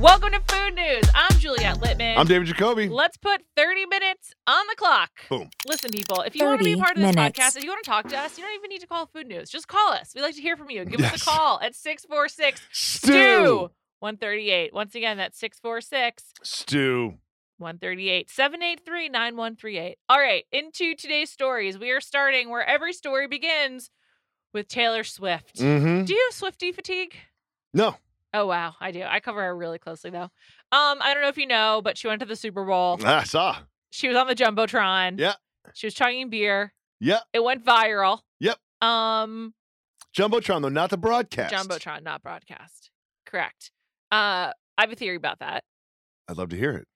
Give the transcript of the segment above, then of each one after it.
Welcome to Food News. I'm Juliet Litman. I'm David Jacoby. Let's put 30 minutes on the clock. Boom. Listen, people, if you want to be a part of this minutes. podcast, if you want to talk to us, you don't even need to call Food News. Just call us. We'd like to hear from you. Give us a call at 646 Stew. STEW 138. Once again, that's 646 Stew. 138 783 9138. All right, into today's stories. We are starting where every story begins with Taylor Swift. Mm-hmm. Do you have Swifty fatigue? No. Oh wow, I do. I cover her really closely though. Um, I don't know if you know, but she went to the Super Bowl. I saw. She was on the jumbotron. Yeah. She was chugging beer. Yep. It went viral. Yep. Um, Jumbotron, though, not the broadcast. jumbotron, not broadcast. Correct. Uh, I have a theory about that. I'd love to hear it.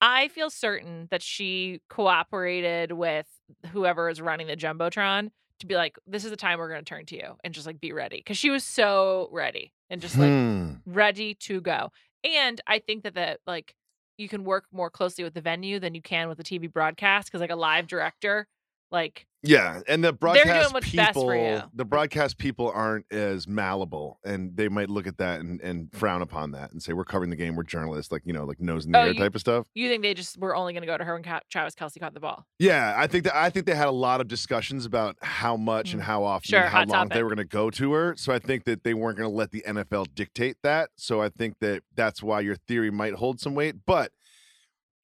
I feel certain that she cooperated with whoever is running the jumbotron to be like, "This is the time we're going to turn to you," and just like be ready because she was so ready and just like Hmm. ready to go. And I think that the like you can work more closely with the venue than you can with the TV broadcast because like a live director, like Yeah, and the broadcast people, best for you. the broadcast people aren't as malleable, and they might look at that and, and frown upon that and say, "We're covering the game. We're journalists, like you know, like nose in the Oh, air you- type of stuff." you think they just were only going to go to her when Ca- Travis Kelce caught the ball. Yeah, I think that I think they had a lot of discussions about how much and Mm. how often Sure, and how long they were going to go to her. So I think that they weren't going to let the NFL dictate that. So I think that that's why your theory might hold some weight. But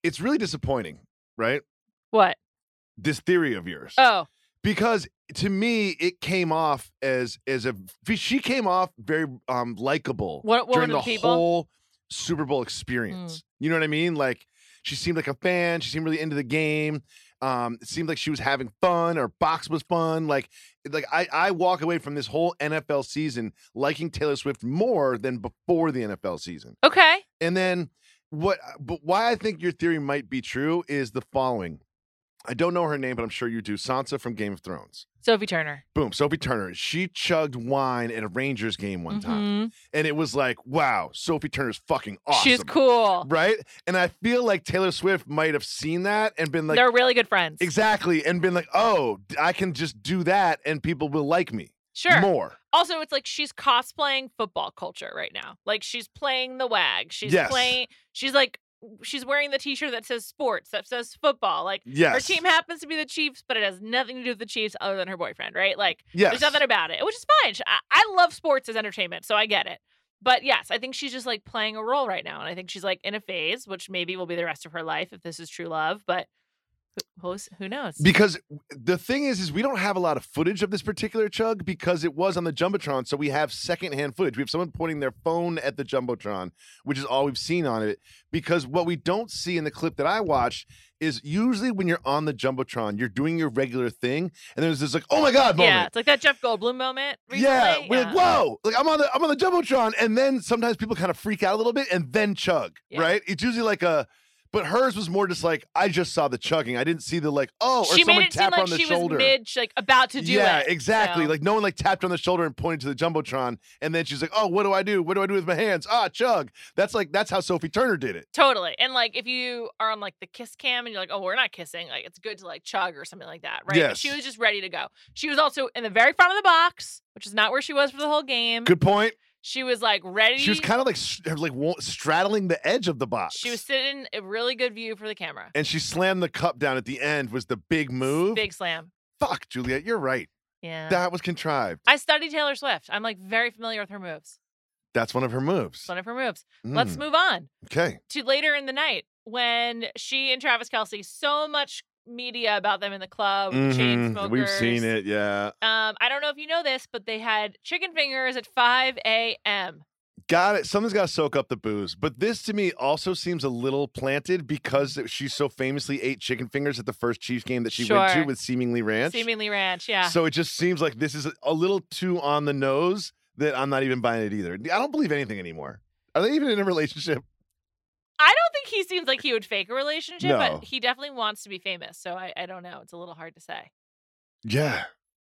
it's really disappointing, right? What? This theory of yours, Oh, because to me it came off as as a she came off very um likable What- what during the people? whole Super Bowl experience. You know what I mean? Like she seemed like a fan. She seemed really into the game. Um, it seemed like she was having fun. Her box was fun. Like, like I, I walk away from this whole NFL season liking Taylor Swift more than before the NFL season. okay. And then what? But why I think your theory might be true is the following. I don't know her name, but I'm sure you do. Sansa from Game of Thrones. Sophie Turner. Boom, Sophie Turner. She chugged wine at a Rangers game one time, Mhm. and it was like, wow, Sophie Turner's fucking awesome. She's cool. right? And I feel like Taylor Swift might have seen that and been like, They're really good friends. exactly, and been like, oh, I can just do that, and people will like me Sure. more. Also, it's like she's cosplaying football culture right now. Like she's playing the wag. She's Yes. playing. She's like she's wearing the T-shirt that says sports, that says football. Like Yes, her team happens to be the Chiefs, but it has nothing to do with the Chiefs other than her boyfriend, right? Like Yes, there's nothing about it, which is fine. I, I love sports as entertainment, so I get it. But yes, I think she's just like playing a role right now, and I think she's like in a phase, which maybe will be the rest of her life if this is true love. But Who, who's- who knows? because the thing is is we don't have a lot of footage of this particular chug because it was on the jumbotron so we have secondhand footage we have someone pointing their phone at the jumbotron which is all we've seen on it because what we don't see in the clip that i watched is usually when you're on the jumbotron you're doing your regular thing and there's this like oh my god moment yeah, it's like that Jeff Goldblum moment. yeah, we're like, whoa! Like I'm on the I'm on the jumbotron, and then sometimes people kind of freak out a little bit, and then chug. Yeah. Right? It's usually like a, but hers was more just like I just saw the chugging. I didn't see the like oh, or she someone made it seem tap her like on the she shoulder. was mid, like about to do yeah, it. exactly. so- Like no one like tapped on the shoulder and pointed to the jumbotron, and then she's like, "Oh, what do I do? What do I do with my hands? Ah, chug." That's like that's how Sophie Turner did it. Totally. And like if you are on like the kiss cam and you're like, oh, we're not kissing, like it's good to like chug or something like that, right? But she was just ready to go. She was also in the very front of the box, which is not where she was for the whole game. Good point. She was like ready. She was kind of like like straddling the edge of the box. she was sitting in a really good view for the camera. and she slammed the cup down at the end. Was the big move? Big slam. Fuck, Juliet, you're right. Yeah. That was contrived. I studied Taylor Swift. I'm like very familiar with her moves. That's one of her moves. One of her moves. Let's Mm, move on Okay. to later in the night when she and Travis Kelce, so much media about them in the club, with Chainsmokers. We've seen it. Yeah. Um, I don't know if you know this, but they had chicken fingers at 5 a.m. Got it. Something's got to soak up the booze. But this to me also seems a little planted because she so famously ate chicken fingers at the first Chiefs game that she went to with Seemingly Ranch. Seemingly Ranch, yeah. So it just seems like this is a little too on the nose that I'm not even buying it either. I don't believe anything anymore. Are they even in a relationship? I don't think he seems like he would fake a relationship, No. but he definitely wants to be famous. So I, I don't know. It's a little hard to say. Yeah.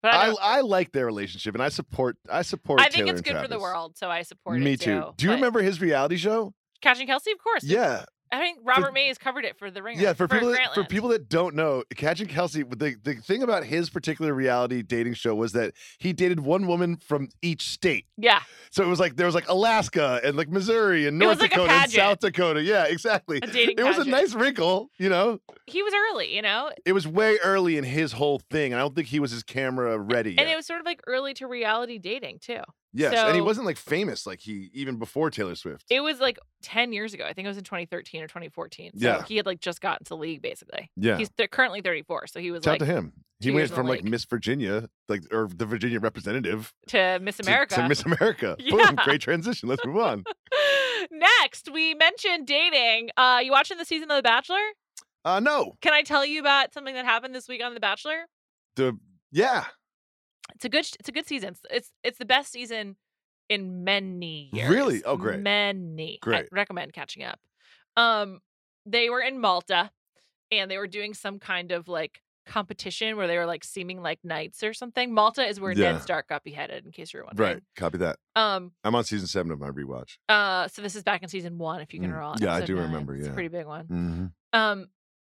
But I, I, I like their relationship and I support I support I think Taylor it's good for the world, so I support Me it too. too. Do you But remember his reality show? Catching Kelce? Of course. Yeah. I think Robert Mays covered it for the Ringer. Yeah, for, people that, for people that don't know, Catching Kelce, the, the thing about his particular reality dating show was that he dated one woman from each state. Yeah, So it was like there was like Alaska and like Missouri and North like Dakota and. South Dakota. Yeah, exactly. It was a nice wrinkle, you know. He was early, you know, It was way early in his whole thing. and I don't think he was his camera ready. and yet. it was sort of like early to reality dating too. Yes, and he wasn't like famous like he even before Taylor Swift. It was like ten years ago. I think it was in 2013 or 2014. So Yeah. he had like just gotten to the league basically. yeah, He's th- currently 34, so he was shout like out to him. He went years in the from like. Miss Virginia, like or the Virginia representative, to Miss America. to, Miss America. Boom, Yeah. great transition. Let's move on. Next, we mentioned dating. Uh, you watching the season of The Bachelor? Uh no, Can I tell you about something that happened this week on The Bachelor? the yeah, It's a good. It's a good season. It's it's, it's the best season in many years. Really? Oh, great. Many. I Great. recommend catching up. Um, they were in Malta, and they were doing some kind of like competition where they were like seeming like knights or something. Malta is where Yeah. Ned Stark got beheaded. In case you're wondering. right. Copy that. Um. I'm on season seven of my rewatch. Uh. So this is back in season one. If you can Mm, recall. yeah, I do nine. remember, It's a yeah. pretty big one. Mm-hmm. Um.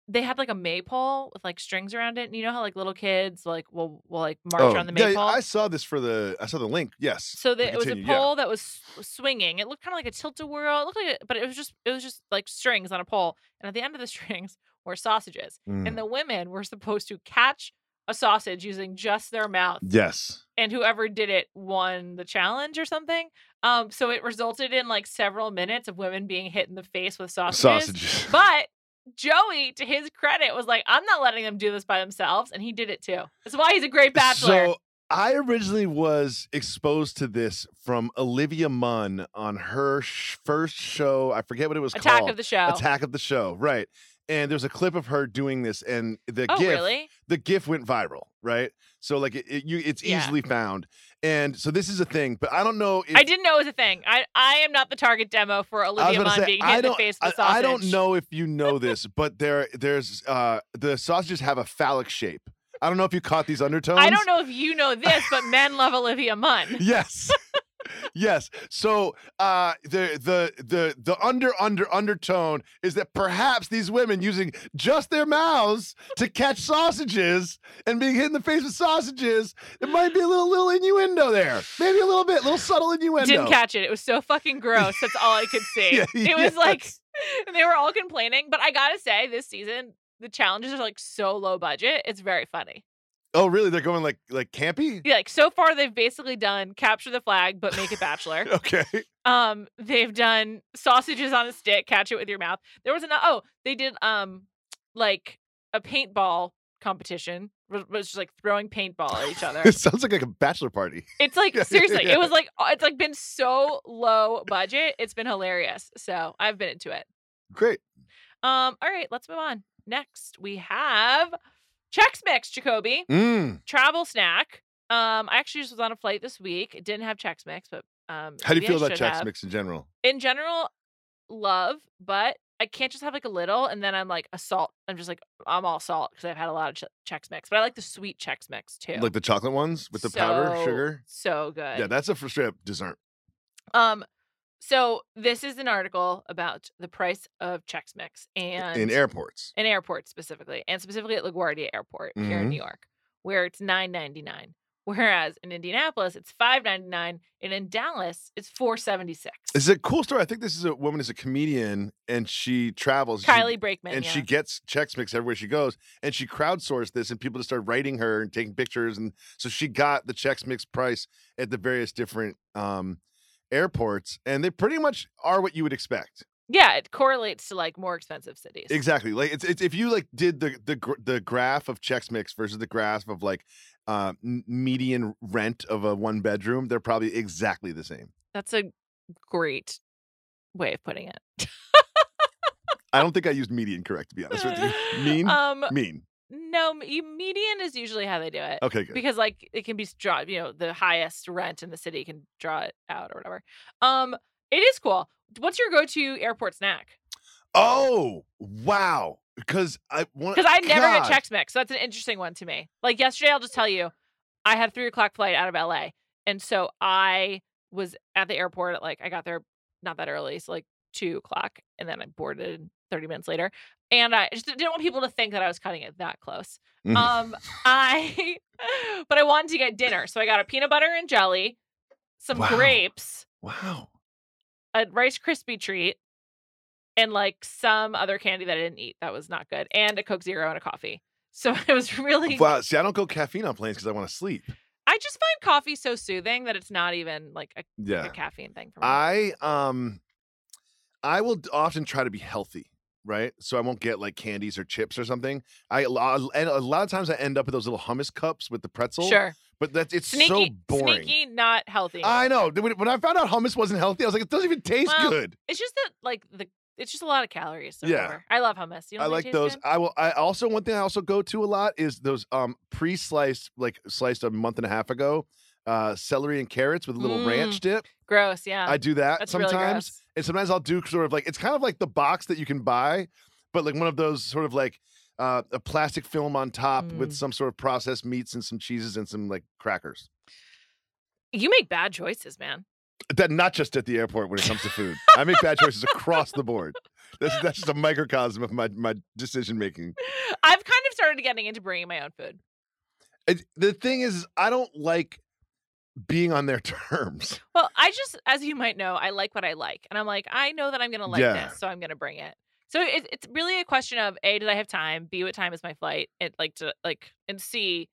They had like a maypole with like strings around it, and you know how like little kids like will will like march on the Oh, yeah, maypole. I saw this for the. I saw the link. Yes. So the, it was a continue, yeah. pole that was swinging. It looked kind of like a tilt a whirl. It looked like, a, but it was just it was just like strings on a pole, and at the end of the strings were sausages, Mm. and the women were supposed to catch a sausage using just their mouth, Yes. and whoever did it won the challenge or something. Um, so it resulted in like several minutes of women being hit in the face with sausages. Sausages. But Joey, to his credit, was like, "I'm not letting them do this by themselves," and he did it too. That's why he's a great bachelor. So I originally was exposed to this from Olivia Munn on her sh- first show. I forget what it was Attack called. Attack of the show. Attack of the show. Right. And there's a clip of her doing this, and the oh, gif, really? The gif went viral. Right. So like it, it- you, it's Yeah. easily found. And so this is a thing, but I don't know. If, I didn't know it was a thing. I I am not the target demo for Olivia Munn say, being I hit in the face with sausage. I don't know if you know this, but there, there's uh, the sausages have a phallic shape. I don't know if you caught these undertones. I don't know if you know this, but men love Olivia Munn. Yes. yes. So uh the the the the under under undertone is that perhaps these women using just their mouths to catch sausages and being hit in the face with sausages, it might be a little little innuendo there. Maybe a little bit, little subtle innuendo. Didn't catch it. It was so fucking gross. That's all I could see. Yeah, it was like they were all complaining, but I gotta say, this season the challenges are like so low budget. It's very funny. Oh, really? They're going like like campy? Yeah, like so far they've basically done capture the flag, but make it bachelor. Okay. Um, they've done sausages on a stick, catch it with your mouth. There was an oh, they did um like a paintball competition. Was was just like throwing paintball at each other. It sounds like, like a bachelor party. It's like Yeah, seriously, yeah. it was like it's like been so low budget. It's been hilarious. So I've been into it. Great. Um, all right, let's move on. Next, we have Chex Mix, Jacoby. Mm. Travel snack. Um, I actually just was on a flight this week. It didn't have Chex Mix, but um How do you feel about Chex have. Mix in general? In general, love, but I can't just have like a little and then I'm like a salt. I'm just like I'm all salt because I've had a lot of Ch- Chex Mix, but I like the sweet Chex Mix too. Like the chocolate ones with the powder, sugar? So good. Yeah, that's a for straight up dessert. Um, so this is an article about the price of Chex Mix and in airports. in airports specifically, and specifically at LaGuardia Airport here in Mhm. New York, where it's nine ninety nine. Whereas in Indianapolis, it's five ninety nine, and in Dallas, it's four seventy six. It's a cool story. I think this is a woman is a comedian and she travels. she- Kylie Brakeman, and yeah. she gets Chex Mix everywhere she goes, and she crowdsourced this, and people just started writing her and taking pictures, and so she got the Chex Mix price at the various different um, airports, and they pretty much are what you would expect. yeah, it correlates to like more expensive cities. Exactly. Like it's, it's if you like did the the the graph of checks Mix versus the graph of like uh, median rent of a one bedroom, they're probably exactly the same. That's a great way of putting it. I don't think I used median correct to be honest with you. Mean, Um, mean. No, median is usually how they do it. Okay, good. because like it can be draw you know the highest rent in the city can draw it out or whatever um it is cool what's your go-to airport snack Oh wow! Because I want because i never God. get Chex Mix so that's an interesting one to me like yesterday i'll just tell you i had a three o'clock flight out of la and so i was at the airport at like i got there not that early so like two o'clock and then i boarded 30 minutes later and i just didn't want people to think that i was cutting it that close Mhm. um i but i wanted to get dinner so i got a peanut butter and jelly some Wow. grapes Wow. a rice crispy treat and like some other candy that i didn't eat that was not good and a coke zero and a coffee so it was really Wow. See, I don't go caffeine on planes because I want to sleep. i just find coffee so soothing that it's not even like a, Yeah. a caffeine thing for me I um, I will often try to be healthy, right? So I won't get like candies or chips or something. I and a lot of times I end up with those little hummus cups with the pretzel. sure But that's it's sneaky so boring. sneaky not healthy I know. When I found out hummus wasn't healthy, I was like, it doesn't even taste Well, good. it's just that like the it's just a lot of calories so Yeah. whatever. i love hummus you I like those. good? I will. I also one thing I also go to a lot is those um pre-sliced, like sliced a month and a half ago, uh celery and carrots with a little ranch dip. gross yeah I do that that's sometimes, really. And sometimes I'll do sort of like it's kind of like the box that you can buy, but like one of those sort of like uh, a plastic film on top with Mm. some sort of processed meats and some cheeses and some like crackers. you make bad choices man That not just at the airport when it comes to food. I make bad choices across the board. That's that's just a microcosm of my my decision making. i've kind of started getting into bringing my own food It, the thing is, I don't like being on their terms. Well, I just, as you might know, I like what I like, and I'm like, I know that I'm gonna like Yeah. this, so I'm gonna bring it. So it, it's really a question of a, did I have time? B, what time is my flight? It like to like, and C,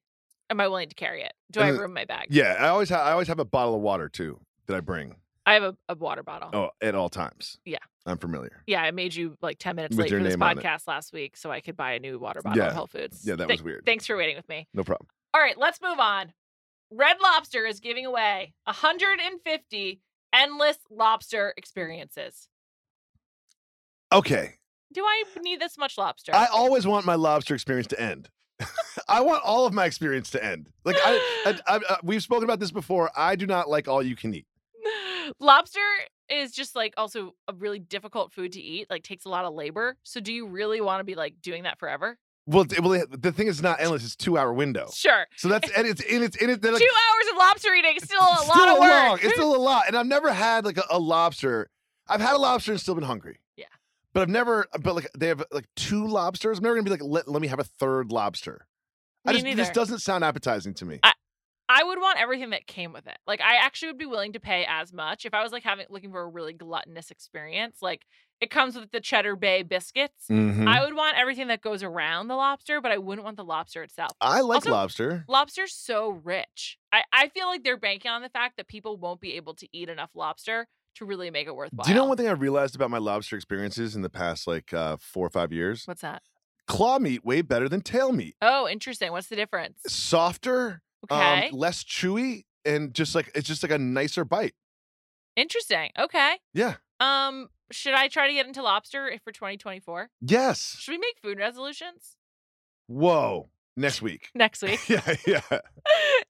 am I willing to carry it? Do I have room in my bag? Yeah, I always ha- I always have a bottle of water too that I bring. I have a, a water bottle. Oh, at all times. Yeah. I'm familiar. Yeah, I made you like ten minutes With late for this name on it. podcast last week, so I could buy a new water bottle Yeah. at Whole Foods. Yeah, that Th- was weird. Thanks for waiting with me. No problem. All right, let's move on. Red Lobster is giving away 150 endless lobster experiences. Okay. Do I need this much lobster? I always want my lobster experience to end. I want all of my experience to end. Like I, I, I, uh, we've spoken about this before. I do not like all you can eat. lobster is just like also a really difficult food to eat. Like takes a lot of labor. So do you really want to be like doing that forever? Well, th- well, the thing is not endless. It's two hour window. Sure. So that's and it's in it's in it. like- Two hours of lobster eating still a it's lot of work. long- It's still a lot, and I've never had like a, a lobster. I've had a lobster and still been hungry. Yeah. But I've never. But like they have like two lobsters. I'm never gonna be like let, let me have a third lobster. I Me just this doesn't sound appetizing to me. I- I would want everything that came with it. Like I actually would be willing to pay as much if I was like having looking for a really gluttonous experience. Like it comes with the cheddar bay biscuits. Mhm. I would want everything that goes around the lobster, but I wouldn't want the lobster itself. I like Also- lobster. Lobster's so rich. I, I feel like they're banking on the fact that people won't be able to eat enough lobster to really make it worthwhile. Do you know one thing I realized about my lobster experiences in the past like uh, four or five years? What's that? claw meat way better than tail meat. Oh, interesting. What's the difference? Softer, Okay. um, less chewy, and just like it's just like a nicer bite. interesting. Okay. Yeah. Um, should I try to get into lobster for 2024? Yes. Should we make food resolutions Whoa. Next week. next week? Yeah, yeah.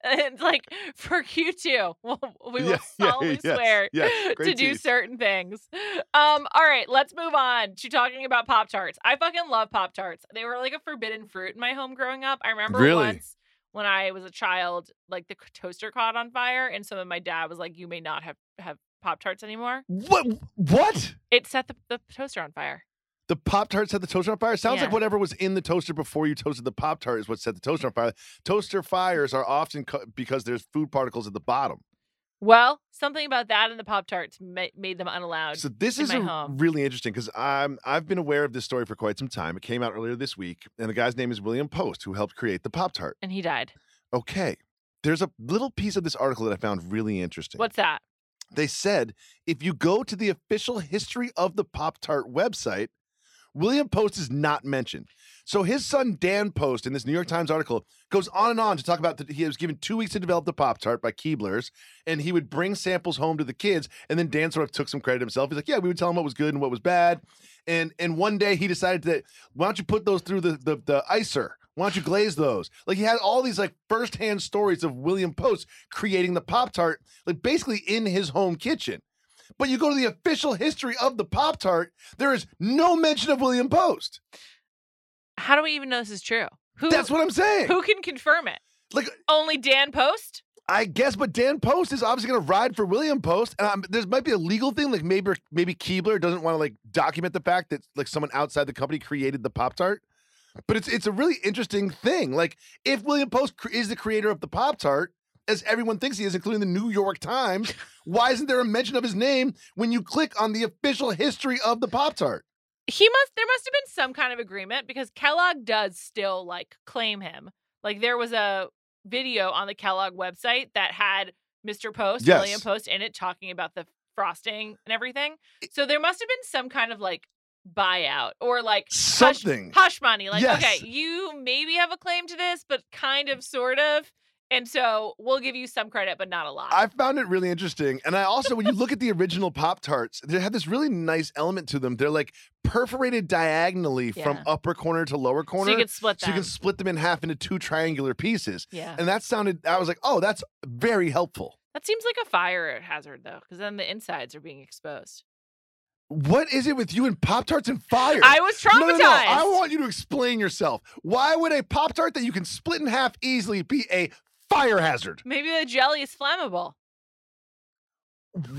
and like for Q2, we'll, we will Yeah, yeah, solemnly yes, swear yes, to do certain things. Um, all right, let's move on to talking about Pop Tarts. I fucking love Pop Tarts. They were like a forbidden fruit in my home growing up. I remember Really? once when I was a child, like the toaster caught on fire, and so then my dad was like, "You may not have have Pop Tarts anymore." What? What? It set the, the toaster on fire. The Pop Tart set the toaster on fire? Sounds like whatever was in the toaster before you toasted the Pop Tart is what set the toaster on fire. Toaster fires are often co- because there's food particles at the bottom. Well, something about that and the Pop Tarts ma- made them unallowed. So this is a- really interesting because I'm I've been aware of this story for quite some time. It came out earlier this week, and the guy's name is William Post, who helped create the Pop Tart. and he died. Okay, there's a little piece of this article that I found really interesting. What's that? they said if you go to the official history of the Pop Tart website, William Post is not mentioned. So his son Dan Post in this New York Times article goes on and on to talk about that he was given two weeks to develop the Pop Tart by Keebler's, and he would bring samples home to the kids, and then Dan sort of took some credit himself. He's like, "Yeah, we would tell him what was good and what was bad," and and one day he decided that why don't you put those through the the, the icer? Why don't you glaze those? Like he had all these like firsthand stories of William Post creating the Pop Tart, like basically in his home kitchen. But you go to the official history of the Pop Tart, there is no mention of William Post. How do we even know this is true? Who That's what I'm saying. who can confirm it? Like Only Dan Post? I guess, but Dan Post is obviously going to ride for William Post, and there might be a legal thing, like maybe maybe Keebler doesn't want to like document the fact that like someone outside the company created the Pop Tart. But it's it's a really interesting thing. Like if William Post is the creator of the Pop Tart, as everyone thinks he is, including the New York Times, why isn't there a mention of his name when you click on the official history of the Pop Tart? He must there must have been some kind of agreement because Kellogg does still like claim him. Like there was a video on the Kellogg website that had Mr. Post, Yes. William Post in it talking about the frosting and everything. So there must have been some kind of like buyout or like hush- Something. hush money. Like, Yes. okay, you maybe have a claim to this, but kind of sort of. And so we'll give you some credit, but not a lot. I found it really interesting. And I also, when you look at the original Pop Tarts, they have this really nice element to them. They're like perforated diagonally from upper corner to lower corner. so you could split so you can split them in half into two triangular pieces. yeah. And that sounded, I was like, oh, that's very helpful. That seems like a fire hazard though, because then the insides are being exposed. What is it with you and Pop Tarts and fire? I was traumatized. No, no, no. I want you to explain yourself. Why would a Pop Tart that you can split in half easily be a fire hazard? Maybe the jelly is flammable.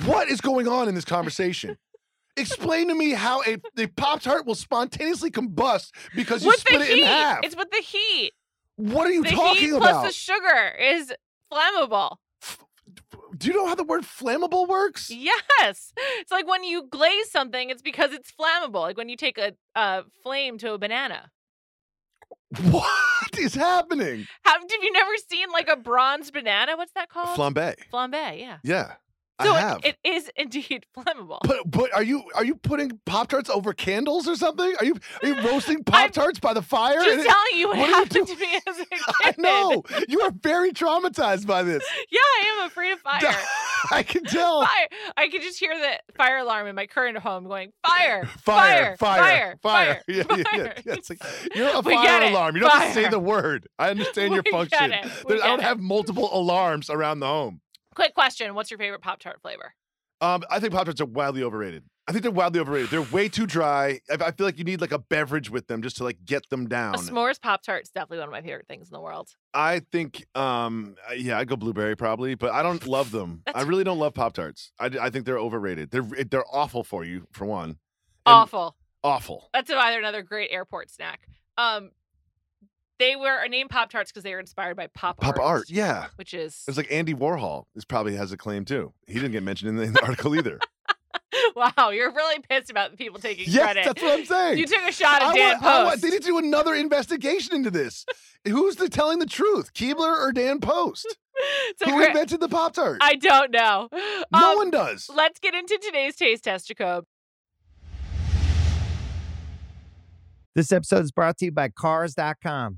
What is going on in this conversation? Explain to me how a, a Pop Tart will spontaneously combust because you with split it in half. It's with the heat. what are you the talking heat plus the sugar is flammable. Do you know how the word flammable works? Yes. It's like when you glaze something, it's because it's flammable. Like when you take a, a flame to a banana. What is happening? Have, have you never seen like a bronze banana? What's that called? Flambe. Flambe, yeah. Yeah, So I it- it is indeed flammable. but but are you are you putting Pop Tarts over candles or something? Are you are you roasting Pop Tarts by the fire? Just And telling you what, what are you happened to me as a kid. I know you are very traumatized by this. Yeah, I am afraid of fire. I can tell. fire. I can just hear the fire alarm in my current home going, fire, Fire, fire, fire, fire. Yeah, yeah, yeah. yeah. It's like you're a We fire alarm. You don't have to say the word. I understand your We get function. it. We There- I don't have multiple alarms around the home. Quick question What's your favorite Pop Tart flavor? Um, I think Pop Tarts are wildly overrated. I think they're wildly overrated. They're way too dry. I, I feel like you need like a beverage with them just to like get them down. A s'mores Pop Tart is definitely one of my favorite things in the world. I think, um, yeah, I go blueberry probably, but I don't love them. I really don't love Pop Tarts. I, I think they're overrated. They're they're awful for you for one. And Awful. Awful. That's either another great airport snack. Um, they were named Pop Tarts because they were inspired by pop, art. Pop art, yeah. which is It's like Andy Warhol. This probably has a claim too. He didn't get mentioned in the, in the article either. wow. You're really pissed about people taking yes, credit. that's what I'm saying. You took a shot at I Dan want, I want, Post. they need to do another investigation into this. Who's the telling the truth, Keebler or Dan Post? It's a Who invented the Pop Tart? I don't know. No Um, one does. Let's get into today's taste test, Jacob. This episode is brought to you by Cars.com.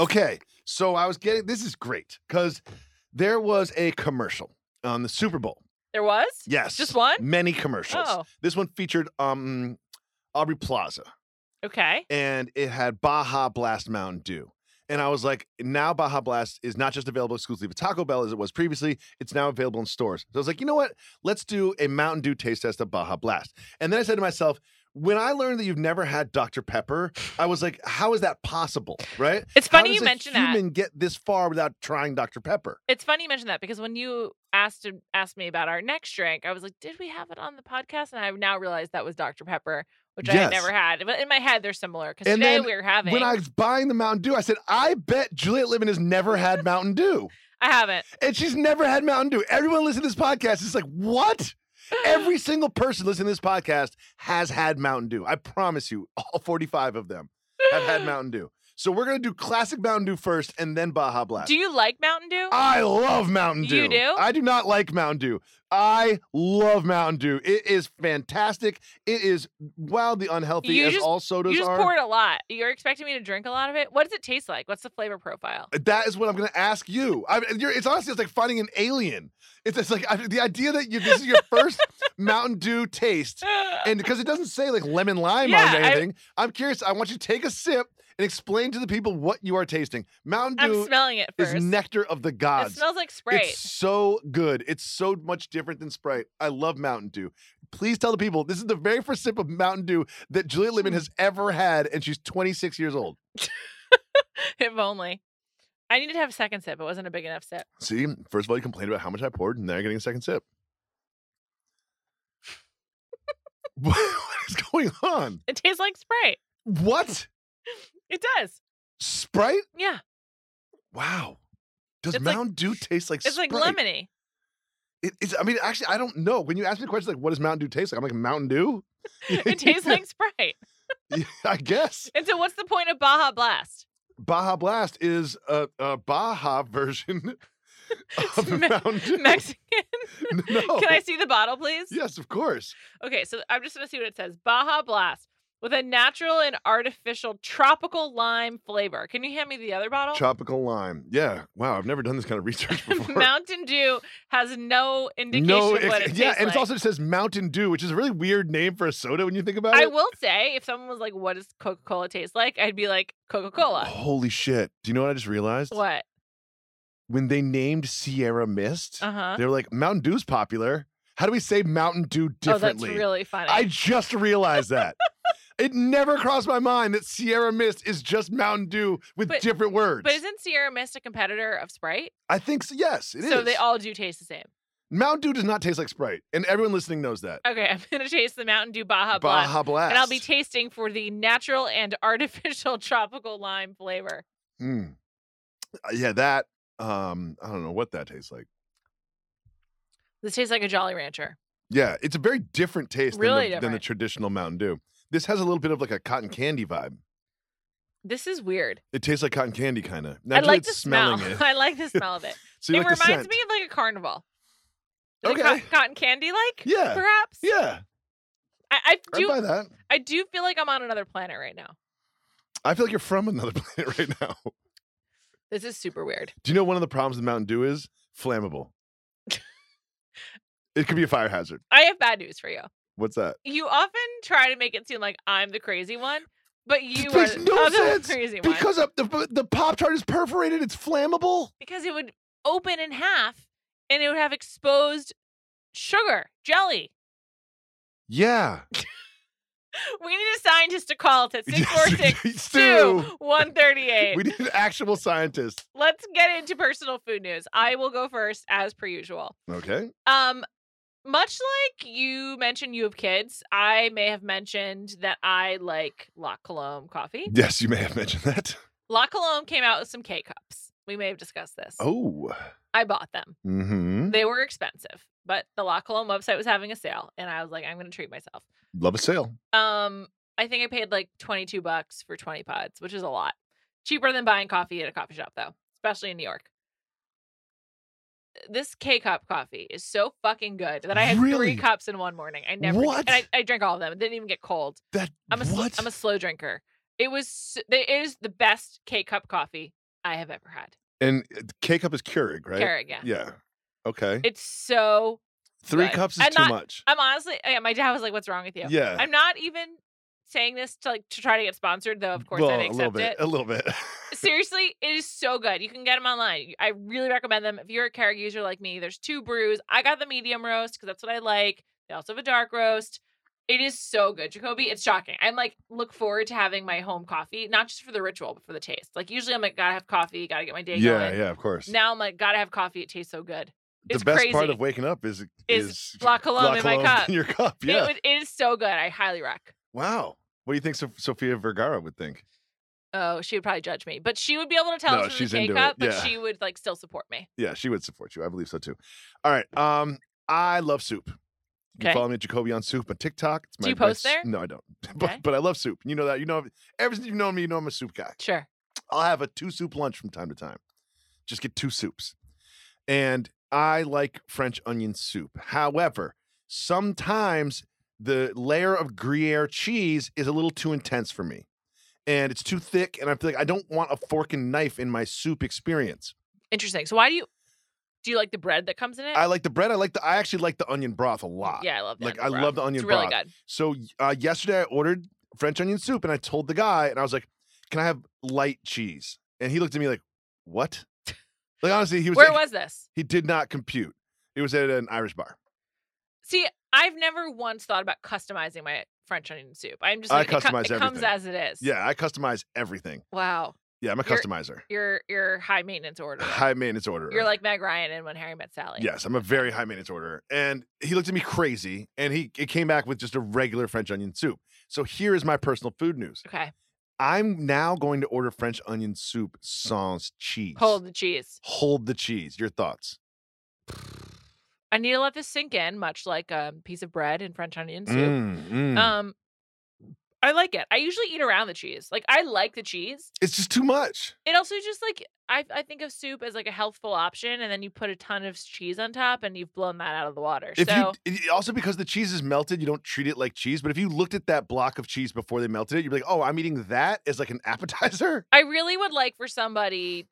Okay, so I was getting this is great because there was a commercial on the Super Bowl. There was? Yes, Just one? Many commercials. Oh. This one featured um Aubrey Plaza, Okay. and it had Baja Blast Mountain Dew. And I was like, now Baja Blast is not just available exclusively at Taco Bell as it was previously, it's now available in stores. So I was like, you know what? Let's do a Mountain Dew taste test of Baja Blast. And then I said to myself, when I learned that you've never had Dr. Pepper, I was like, how is that possible? Right? It's funny you mention that. human get this far without trying Dr. Pepper? It's funny you mention that because when you asked uh, asked me about our next drink, I was like, "Did we have it on the podcast?" And I've now realized that was Dr Pepper, which I had never had. But in my head, they're similar because today then we were having. When I was buying the Mountain Dew, I said, I bet Juliet Litman has never had Mountain Dew. I haven't. And she's never had Mountain Dew. Everyone listening to this podcast is like, what? Every single person listening to this podcast has had Mountain Dew. I promise you, all 45 of them have had Mountain Dew. So we're to do classic Mountain Dew first and then Baja Blast. Do you like Mountain Dew? I love Mountain Dew. You do? I do not like Mountain Dew. I love Mountain Dew. It is fantastic. It is wildly unhealthy, You as just- all sodas are. you just are. poured a lot. You're expecting me to drink a lot of it. What does it taste like? What's the flavor profile? That is what I'm going to ask you. I, you're, it's honestly, it's like finding an alien. It's, it's like I, the idea that you this is your first Mountain Dew taste, and because it doesn't say like lemon lime Yeah, on I- anything, I'm curious. I want you to take a sip and explain to the people what you are tasting. Mountain I'm Dew smelling it is first. nectar of the gods. it smells like Sprite. It's so good. It's so much different than Sprite. I love Mountain Dew. Please tell the people this is the very first sip of Mountain Dew that Juliet Litman has ever had, and she's 26 years old. if only. I needed to have a second sip. It wasn't a big enough sip. See, first of all, you complained about how much I poured, and now you're getting a second sip. what is going on? It tastes like Sprite. What? It does. Sprite? Yeah. Wow. Does It's like- Mountain Dew taste like It's Sprite? like lemony. It, it's, I mean, actually, I don't know. When you ask me questions like, what does Mountain Dew taste like? I'm like, Mountain Dew? It tastes like Sprite. I guess. And so, what's the point of Baja Blast? Baja Blast is a, a Baja version of Me- Mountain Dew. Mexican. No. Can I see the bottle, please? Yes, of course. Okay, so I'm just gonna see what it says. Baja Blast with a natural and artificial tropical lime flavor. Can you hand me the other bottle? Tropical lime. Yeah. Wow. I've never done this kind of research before. Mountain Dew has no indication no, of what it yeah, and like. it also says Mountain Dew, which is a really weird name for a soda when you think about it. I will say, if someone was like, "What does Coca Cola taste like?" I'd be like, "Coca Cola." Holy shit. Do you know what I just realized? What? When they named Sierra Mist, Uh huh. they were like, Mountain Dew's popular. How do we say Mountain Dew differently? Oh, that's really funny. I just realized that. It never crossed my mind that Sierra Mist is just Mountain Dew with But- different words. But isn't Sierra Mist a competitor of Sprite? I think so. Yes, it is. so they all do taste the same. Mountain Dew does not taste like Sprite, and everyone listening knows that. Okay, I'm gonna taste the Mountain Dew Baja Blast, Baja Blast. and I'll be tasting for the natural and artificial tropical lime flavor. Mm. Uh, Yeah, that. Um, I don't know what that tastes like. This tastes like a Jolly Rancher. Yeah, it's a very different taste Really than, the, than the traditional Mountain Dew. This has a little bit of like a cotton candy vibe. This is weird. It tastes like cotton candy, kind of. I like the smell. I like the smell of it. So it like reminds me of like a carnival. Is Okay. co- cotton candy like? Yeah. Perhaps? Yeah, I, I I do buy that. I do feel like I'm on another planet right now. I feel like you're from another planet right now. This is super weird. Do you know one of the problems with Mountain Dew is flammable? it could be a fire hazard. I have bad news for you. What's that? You often try to make it seem like I'm the crazy one, but you Makes are no are the sense, crazy one. Because of the the pop tart is perforated. It's flammable. because it would open in half and it would have exposed sugar, jelly. Yeah. We need a scientist to call us at Yes, 646 Stu. 138. We need an actual scientist. Let's get into personal food news. I will go first as per usual. Okay. Um much like you mentioned you have kids, I may have mentioned that I like La Colombe coffee. Yes, you may have mentioned that. La Colombe came out with some K cups. We may have discussed this. Oh. I bought them. Mm-hmm. They were expensive, but the La Colombe website was having a sale, and I was like, I'm going to treat myself. Love a sale. Um, I think I paid like 22 bucks for 20 pods, which is a lot. Cheaper than buying coffee at a coffee shop, though, especially in New York. This K cup coffee is so fucking good that I had Really? three cups in one morning. I never, What? and I, I drank all of them. It didn't even get cold. That I'm a, sl- what? I'm a slow drinker. It was, it is the best K cup coffee I have ever had. and uh, K cup is Keurig, right? Keurig, yeah. Yeah. Okay. It's so. Three good. cups is And too not- much. I'm honestly, yeah. My dad was like, "What's wrong with you?" Yeah. I'm not even saying this to like to try to get sponsored, though. Of course, well, I'd a little accept bit. it. A little bit. Seriously, it is so good. You can get them online. I really recommend them. If you're a Keurig user like me, there's two brews. I got the medium roast because that's what I like. They also have a dark roast. It is so good, Jacoby. It's shocking. I'm like look forward to having my home coffee, not just for the ritual, but for the taste. Like usually, I'm like gotta have coffee, gotta get my day yeah, going. yeah, yeah, of course. Now I'm like gotta have coffee. It tastes so good. the it's best part of waking up is Is is La Colombe in my cup. in your cup. It Yeah. would- it is so good. I highly rec. Wow. What do you think Sofia Vergara would think? Oh, she would probably judge me, but she would be able to tell No, from she's the K it, but yeah. she would like still support me. Yeah, she would support you. I believe so too. All right. Um, I love soup. You can Okay. follow me at Jacoby on soup on TikTok. It's Do my, you post there? No, I don't. But but I love soup. You know that. You know ever since you've known me, you know I'm a soup guy. Sure. I'll have a two soup lunch from time to time. Just get two soups. And I like French onion soup. However, sometimes the layer of Gruyere cheese is a little too intense for me. And it's too thick, and I feel like I don't want a fork and knife in my soup experience. Interesting. So why do you do you like the bread that comes in it? I like the bread. I like the. I actually like the onion broth a lot. yeah, I love the like I broth. love the onion It's really broth. good. So uh, yesterday I ordered French onion soup, and I told the guy, and I was like, "Can I have light cheese?" And he looked at me like, "What?" Like honestly, he was. Where like- was this? He did not compute. It was at an Irish bar. See, I've never once thought about customizing my French onion soup. I'm just I like, it, co- customize it comes as it is. Yeah, I customize everything. Wow. Yeah, I'm a You're- customizer. You're you're high maintenance order. High maintenance orderer. You're like Meg Ryan in When Harry Met Sally. Yes, I'm a very high maintenance order. And he looked at me crazy and he it came back with just a regular French onion soup. So here is my personal food news. Okay. I'm now going to order French onion soup sans cheese. Hold the cheese. Hold the cheese. Your thoughts? I need to let this sink in, much like a piece of bread and French onion soup. Mm, mm. Um, I like it. I usually eat around the cheese. Like I like the cheese. it's just too much. It also just like I I think of soup as like a healthful option, and then you put a ton of cheese on top, and you've blown that out of the water. If so you also because the cheese is melted, you don't treat it like cheese. But if you looked at that block of cheese before they melted it, you'd be like, "Oh, I'm eating that as like an appetizer." I really would like for somebody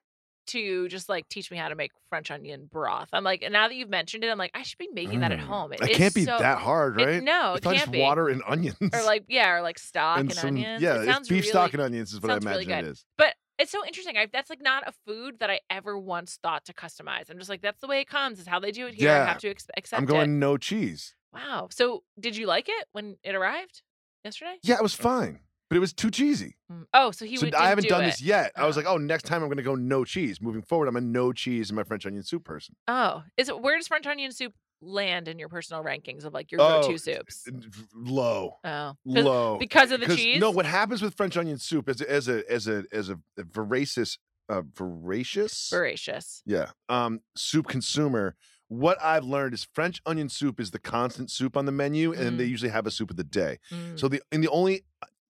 to just like teach me how to make French onion broth. I'm like, and now that you've mentioned it, I'm like, I should be making that at Mm. home. It It can't be so- that hard, it- right? no, it's it can't just be. water and onions. Or like yeah, or like stock and, some onions. yeah, it it's beef really, stock and onions is what I really imagine good. it is. But it's so interesting. I, that's like not a food that I ever once thought to customize. I'm just like, that's the way it comes. Is how they do it here. I have to ex- accept I'm going it. no cheese. Wow. So did you like it when it arrived yesterday? Yeah, it was fine, but it was too cheesy. Mm. Oh, so he so would. I haven't do done it. this yet. I was Oh. like, oh, next time I'm going to go no cheese. Moving forward, I'm a no cheese in my French onion soup person. Oh, is it where does French onion soup land in your personal rankings of like your Oh, go-to soups? Low, Oh, low. because of the cheese. No, what happens with French onion soup as a, as a as a as a voracious uh voracious voracious. yeah um soup consumer. What I've learned is French onion soup is the constant soup on the menu, and they Mm. usually have a soup of the day. Mm. So the in the only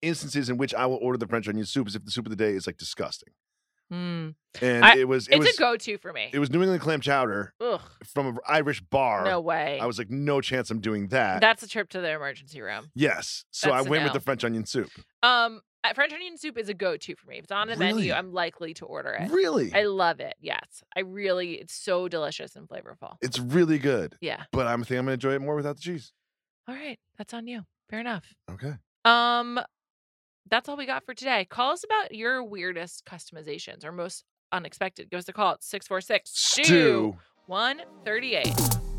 instances in which I will order the French onion soup is if the soup of the day is like disgusting. Mm. And I- it was it It's was a go-to for me. it was New England clam chowder Ugh, from an Irish bar. no way. I was like, no chance I'm doing that. That's a trip to the emergency room. yes. So That's I went with the French onion soup. Um, French onion soup is a go-to for me. If it's on the Really? menu, I'm likely to order it. Really? I love it. Yes, I really. It's so delicious and flavorful. it's really good. Yeah. But I'm think I'm gonna enjoy it more without the cheese. All right, that's on you. Fair enough. Okay. Um, that's all we got for today. Call us about your weirdest customizations or most unexpected. Give us a call at 646 Stu. 138.